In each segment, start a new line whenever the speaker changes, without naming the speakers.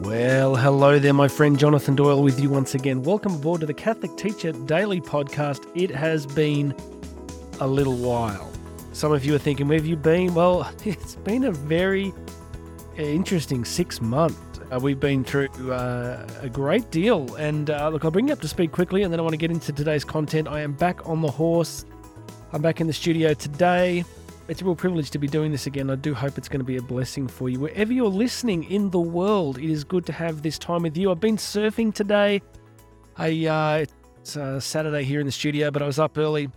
Well, hello there, my friend Jonathan Doyle with you once again. Welcome aboard to the Catholic Teacher Daily Podcast. It has been a little while. Some of you are thinking, where have you been? Well, it's been a very interesting six months. Uh, we've been through uh, a great deal. And uh, look, I'll bring you up to speed quickly and then I want to get into today's content. I am back on the horse. I'm back in the studio today. It's a real privilege to be doing this again. I do hope it's going to be a blessing for you. Wherever you're listening in the world, it is good to have this time with you. I've been surfing today. I, uh, it's uh, Saturday here in the studio, but I was up early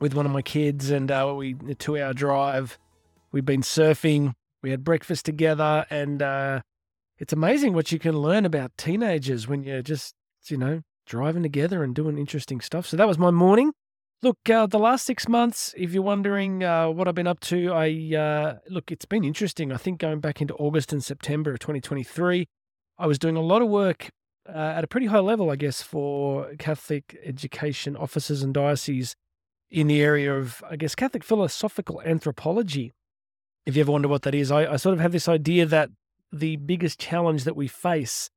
with one of my kids and uh, we a two hour drive. We've been surfing. We had breakfast together, and uh, it's amazing what you can learn about teenagers when you're just, you know, driving together and doing interesting stuff. So that was my morning. Look, uh, the last six months, if you're wondering uh, what I've been up to, I uh, look, it's been interesting. I think going back into August and September of 2023, I was doing a lot of work uh, at a pretty high level, I guess, for Catholic education officers and dioceses in the area of, I guess, Catholic philosophical anthropology. If you ever wonder what that is, I, I sort of have this idea that the biggest challenge that we face,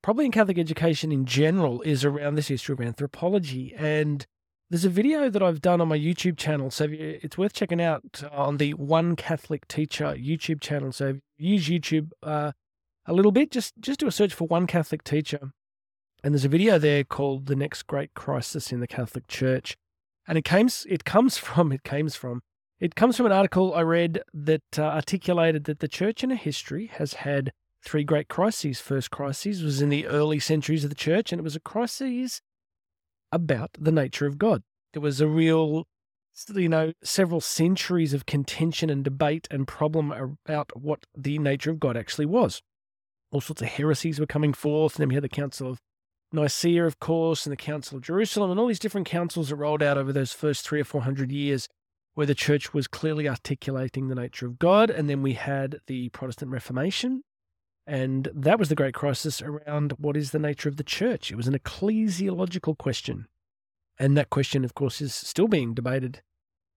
probably in Catholic education in general, is around this issue of anthropology and there's a video that I've done on my YouTube channel, so it's worth checking out on the One Catholic Teacher YouTube channel. So use YouTube uh, a little bit, just just do a search for One Catholic Teacher, and there's a video there called "The Next Great Crisis in the Catholic Church," and it comes it comes from it comes from it comes from an article I read that uh, articulated that the Church in a history has had three great crises. First crisis was in the early centuries of the Church, and it was a crisis about the nature of God. There was a real, you know, several centuries of contention and debate and problem about what the nature of God actually was. All sorts of heresies were coming forth, and then we had the Council of Nicaea, of course, and the Council of Jerusalem, and all these different councils that rolled out over those first three or four hundred years, where the church was clearly articulating the nature of God. And then we had the Protestant Reformation, and that was the great crisis around what is the nature of the church. It was an ecclesiological question. And that question, of course, is still being debated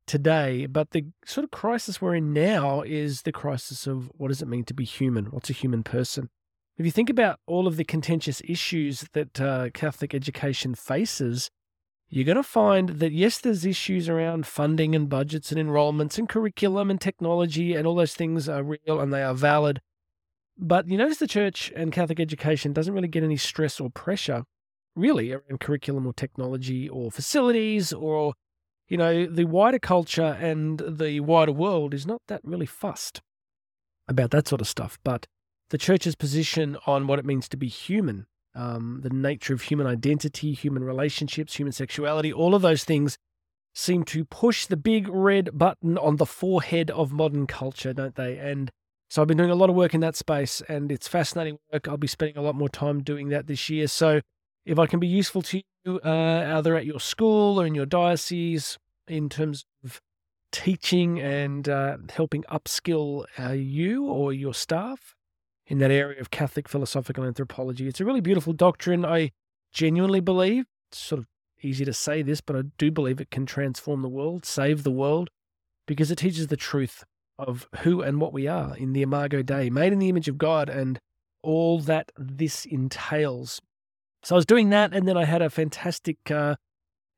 today. But the sort of crisis we're in now is the crisis of what does it mean to be human? What's a human person? If you think about all of the contentious issues that uh, Catholic education faces, you're going to find that yes, there's issues around funding and budgets and enrollments and curriculum and technology, and all those things are real and they are valid. But you notice the church and Catholic education doesn't really get any stress or pressure, really, around curriculum or technology or facilities or, you know, the wider culture and the wider world is not that really fussed about that sort of stuff. But the church's position on what it means to be human, um, the nature of human identity, human relationships, human sexuality, all of those things seem to push the big red button on the forehead of modern culture, don't they? And so I've been doing a lot of work in that space and it's fascinating work. I'll be spending a lot more time doing that this year. So if I can be useful to you, uh, either at your school or in your diocese, in terms of teaching and uh, helping upskill uh, you or your staff in that area of Catholic philosophical anthropology, it's a really beautiful doctrine. I genuinely believe, it's sort of easy to say this, but I do believe it can transform the world, save the world, because it teaches the truth of who and what we are in the Imago Dei, made in the image of God, and all that this entails. So I was doing that, and then I had a fantastic uh,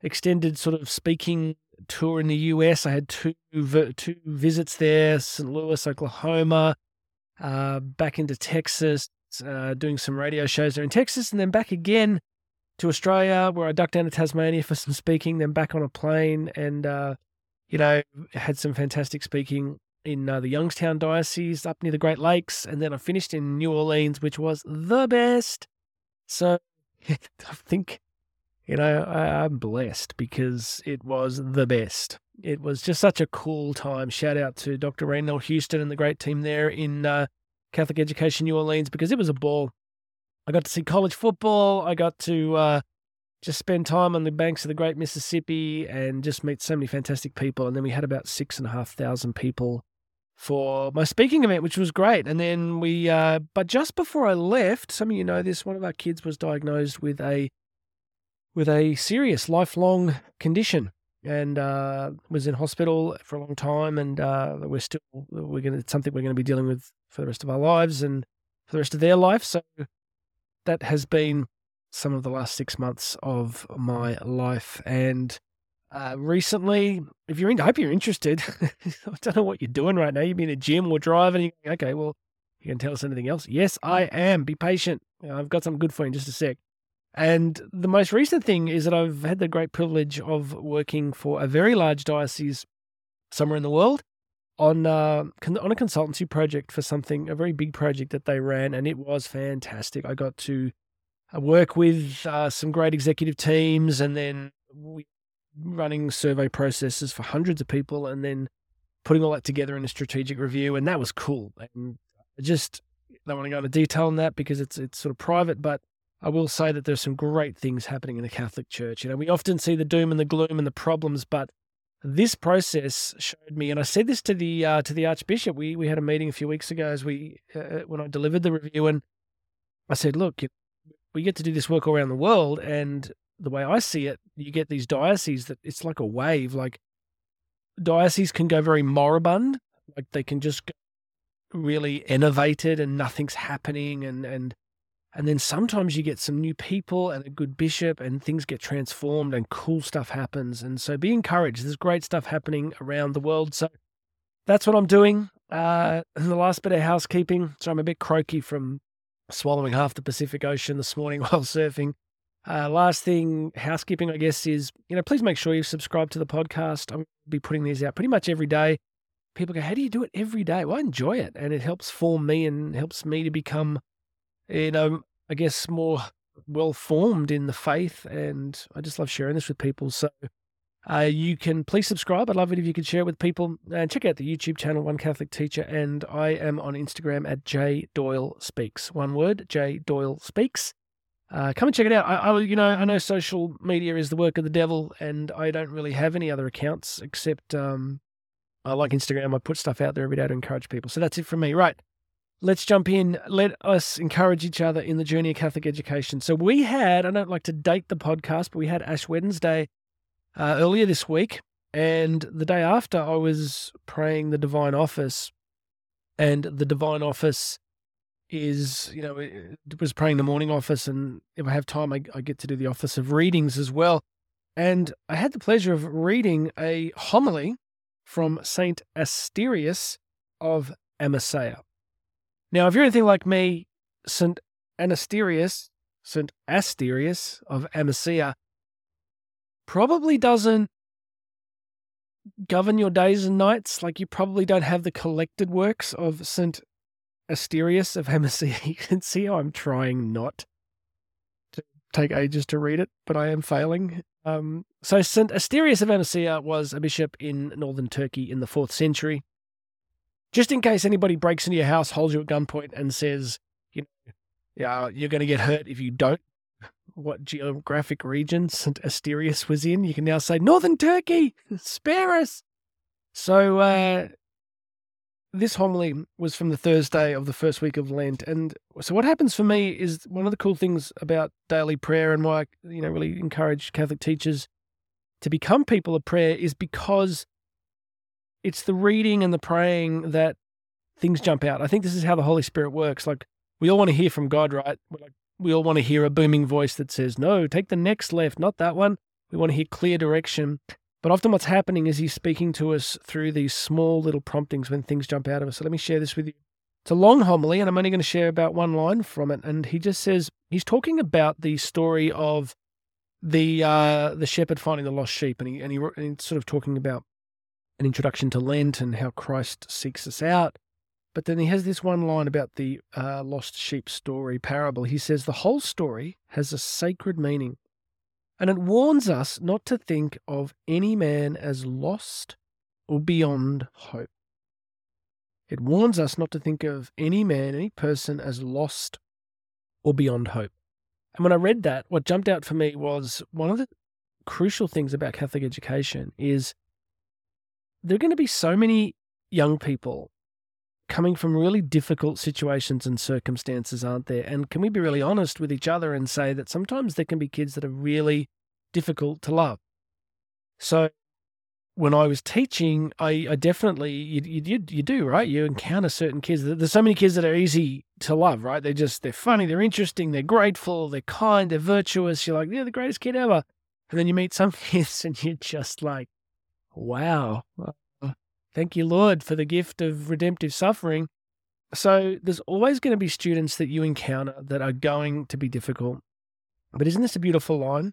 extended sort of speaking tour in the US. I had two two visits there: St. Louis, Oklahoma, uh, back into Texas, uh, doing some radio shows there in Texas, and then back again to Australia, where I ducked down to Tasmania for some speaking. Then back on a plane, and uh, you know had some fantastic speaking in uh, the Youngstown Diocese up near the Great Lakes, and then I finished in New Orleans, which was the best. So I think, you know, I, I'm blessed because it was the best. It was just such a cool time. Shout out to Dr. RaeNell Houston and the great team there in uh, Catholic Education New Orleans because it was a ball. I got to see college football. I got to uh, just spend time on the banks of the Great Mississippi and just meet so many fantastic people. And then we had about six and a half thousand people for my speaking event, which was great. And then we, uh, but just before I left, some of you know this, one of our kids was diagnosed with a with a serious lifelong condition and uh, was in hospital for a long time. And uh, we're still we're gonna it's something we're going to be dealing with for the rest of our lives. And for the rest of their life. So that has been some of the last six months of my life. And uh, recently, if you're in, I hope you're interested. I don't know what you're doing right now. You've been in a gym or driving. okay, well, you can tell us anything else. Yes, I am. Be patient. I've got something good for you in just a sec. And the most recent thing is that I've had the great privilege of working for a very large diocese somewhere in the world on uh, on a consultancy project for something, a very big project that they ran, and it was fantastic. I got to uh, work with uh, some great executive teams, and then we running survey processes for hundreds of people, and then putting all that together in a strategic review, and that was cool. And I just don't want to go into detail on that because it's it's sort of private, but I will say that there's some great things happening in the Catholic Church. You know, we often see the doom and the gloom and the problems, but this process showed me, and I said this to the uh, to the Archbishop. We we had a meeting a few weeks ago as we uh, uh when I delivered the review, and I said, look, we get to do this work all around the world, and the way I see it, you get these dioceses that it's like a wave. Like dioceses can go very moribund, like they can just really innovated and nothing's happening and and and then sometimes you get some new people and a good bishop and things get transformed and cool stuff happens. And so be encouraged. There's great stuff happening around the world. So that's what i'm doing. Uh the last bit of housekeeping. So i'm a bit croaky from swallowing half the pacific ocean this morning while surfing uh, last thing, housekeeping, I guess, is you know please make sure you subscribe to the podcast. I'm be putting these out pretty much every day people go, How do you do it every day? Well, I enjoy it and it helps form me and helps me to become, you know, I guess more well formed in the faith. And I just love sharing this with people. So uh, you can please subscribe. I'd love it if you could share it with people. And check out the YouTube channel, One Catholic Teacher. And I am on Instagram at J Doyle Speaks. One word, J Doyle Speaks. Uh, come and check it out. I, I, you know, I know social media is the work of the devil, and I don't really have any other accounts except um, I like Instagram. I put stuff out there every day to encourage people. So that's it from me. Right. Let's jump in. Let us encourage each other in the journey of Catholic education. So we had, I don't like to date the podcast, but we had Ash Wednesday uh, earlier this week. And the day after, I was praying the Divine Office. And the Divine Office is, you know, it was praying the morning office. And if I have time, I, I get to do the Office of Readings as well. And I had the pleasure of reading a homily from Saint Asterius of Amasea. Now, if you're anything like me, Saint Anasterius, Saint Asterius of Amasea, probably doesn't govern your days and nights. Like you probably don't have the collected works of Saint Asterius of Amasea. You can see how I'm trying not to take ages to read it, but I am failing. Um, so St. Asterius of Amasea was a bishop in northern Turkey in the fourth century. Just in case anybody breaks into your house, holds you at gunpoint, and says, you know, yeah, you're going to get hurt if you don't. What geographic region St. Asterius was in? You can now say, Northern Turkey, spare us. So uh, this homily was from the Thursday of the first week of Lent. And so what happens for me is one of the cool things about daily prayer and why I, you know, really encourage Catholic teachers to become people of prayer is because it's the reading and the praying that things jump out. I think this is how the Holy Spirit works. Like we all want to hear from God, right? We all want to hear a booming voice that says, "No, take the next left, not that one." We want to hear clear direction. But often what's happening is he's speaking to us through these small little promptings when things jump out of us. So let me share this with you. It's a long homily, and I'm only going to share about one line from it. And he just says he's talking about the story of the uh, the shepherd finding the lost sheep, and he and he and he's sort of talking about an introduction to Lent and how Christ seeks us out. But then he has this one line about the uh, lost sheep story parable. He says the whole story has a sacred meaning and it warns us not to think of any man as lost or beyond hope. It warns us not to think of any man, any person as lost or beyond hope. And when I read that, what jumped out for me was one of the crucial things about Catholic education is there are going to be so many young people coming from really difficult situations and circumstances, aren't there? And can we be really honest with each other and say that sometimes there can be kids that are really difficult to love? So when I was teaching, I, I definitely you, you you do right. You encounter certain kids. There's so many kids that are easy to love, right? They're just they're funny, they're interesting, they're grateful, they're kind, they're virtuous. You're like, they're the greatest kid ever. And then you meet some kids, and you're just like, wow, thank you, Lord, for the gift of redemptive suffering. So there's always going to be students that you encounter that are going to be difficult. But isn't this a beautiful line?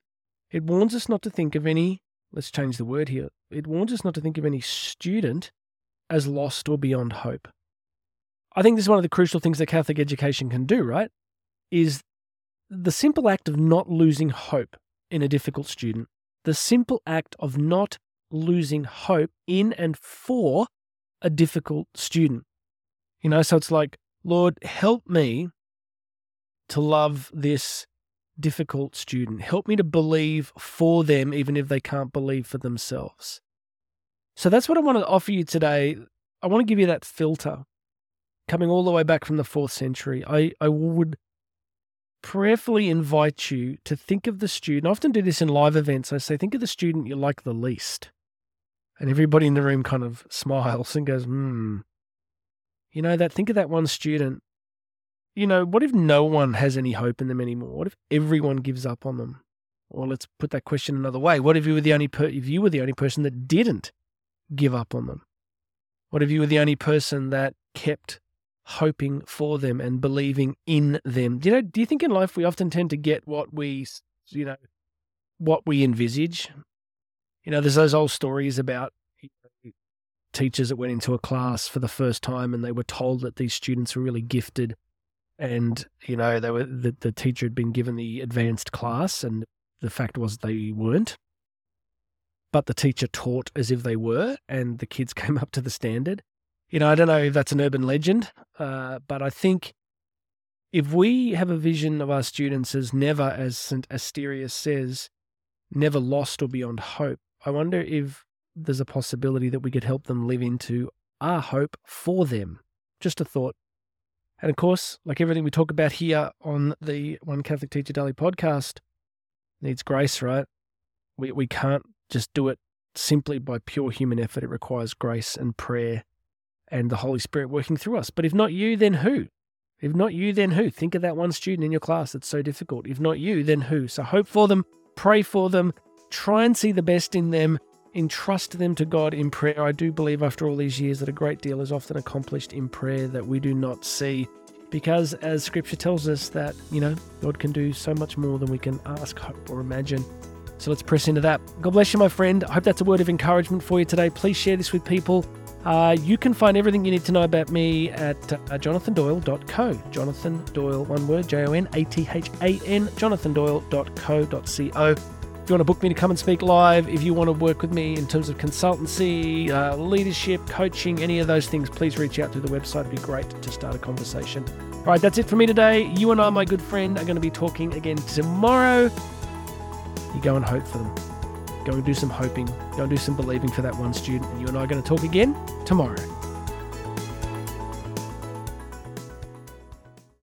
It warns us not to think of any, let's change the word here, it warns us not to think of any student as lost or beyond hope. I think this is one of the crucial things that Catholic education can do, right? Is the simple act of not losing hope in a difficult student, the simple act of not losing hope in and for a difficult student. You know, so it's like, Lord, help me to love this difficult student. Help me to believe for them, even if they can't believe for themselves. So that's what I want to offer you today. I want to give you that filter coming all the way back from the fourth century. I, I would prayerfully invite you to think of the student. I often do this in live events. I say, think of the student you like the least. And everybody in the room kind of smiles and goes, hmm. You know, that think of that one student you know, what if no one has any hope in them anymore? What if everyone gives up on them? Or let's put that question another way. What if you were the only per- if you were the only person that didn't give up on them? What if you were the only person that kept hoping for them and believing in them? Do you know, do you think in life we often tend to get what we, you know, what we envisage? You know, there's those old stories about teachers that went into a class for the first time and they were told that these students were really gifted and you know they were the, the teacher had been given the advanced class and the fact was they weren't. But the teacher taught as if they were and the kids came up to the standard. You know i don't know if that's an urban legend uh, but i think if we have a vision of our students as never as st asterius says never lost or beyond hope i wonder if there's a possibility that we could help them live into our hope for them just a thought and of course, like everything we talk about here on the One Catholic Teacher Daily podcast, needs grace, right? We, we can't just do it simply by pure human effort. It requires grace and prayer and the Holy Spirit working through us. But if not you, then who? If not you, then who? Think of that one student in your class that's so difficult. If not you, then who? So hope for them, pray for them, try and see the best in them, entrust them to God in prayer. I do believe after all these years that a great deal is often accomplished in prayer that we do not see. Because as scripture tells us that, you know, God can do so much more than we can ask, hope, or imagine. So let's press into that. God bless you, my friend. I hope that's a word of encouragement for you today. Please share this with people. Uh, you can find everything you need to know about me at uh, jonathandoyle.co. Jonathan Doyle, one word, J O N A T H A N, jonathandoyle.co.co. If you want to book me to come and speak live, if you want to work with me in terms of consultancy, uh, leadership, coaching, any of those things, please reach out through the website. It'd be great to start a conversation. All right, that's it for me today. You and I, my good friend, are going to be talking again tomorrow. You go and hope for them. Go and do some hoping. Go and do some believing for that one student. And you and I are going to talk again tomorrow.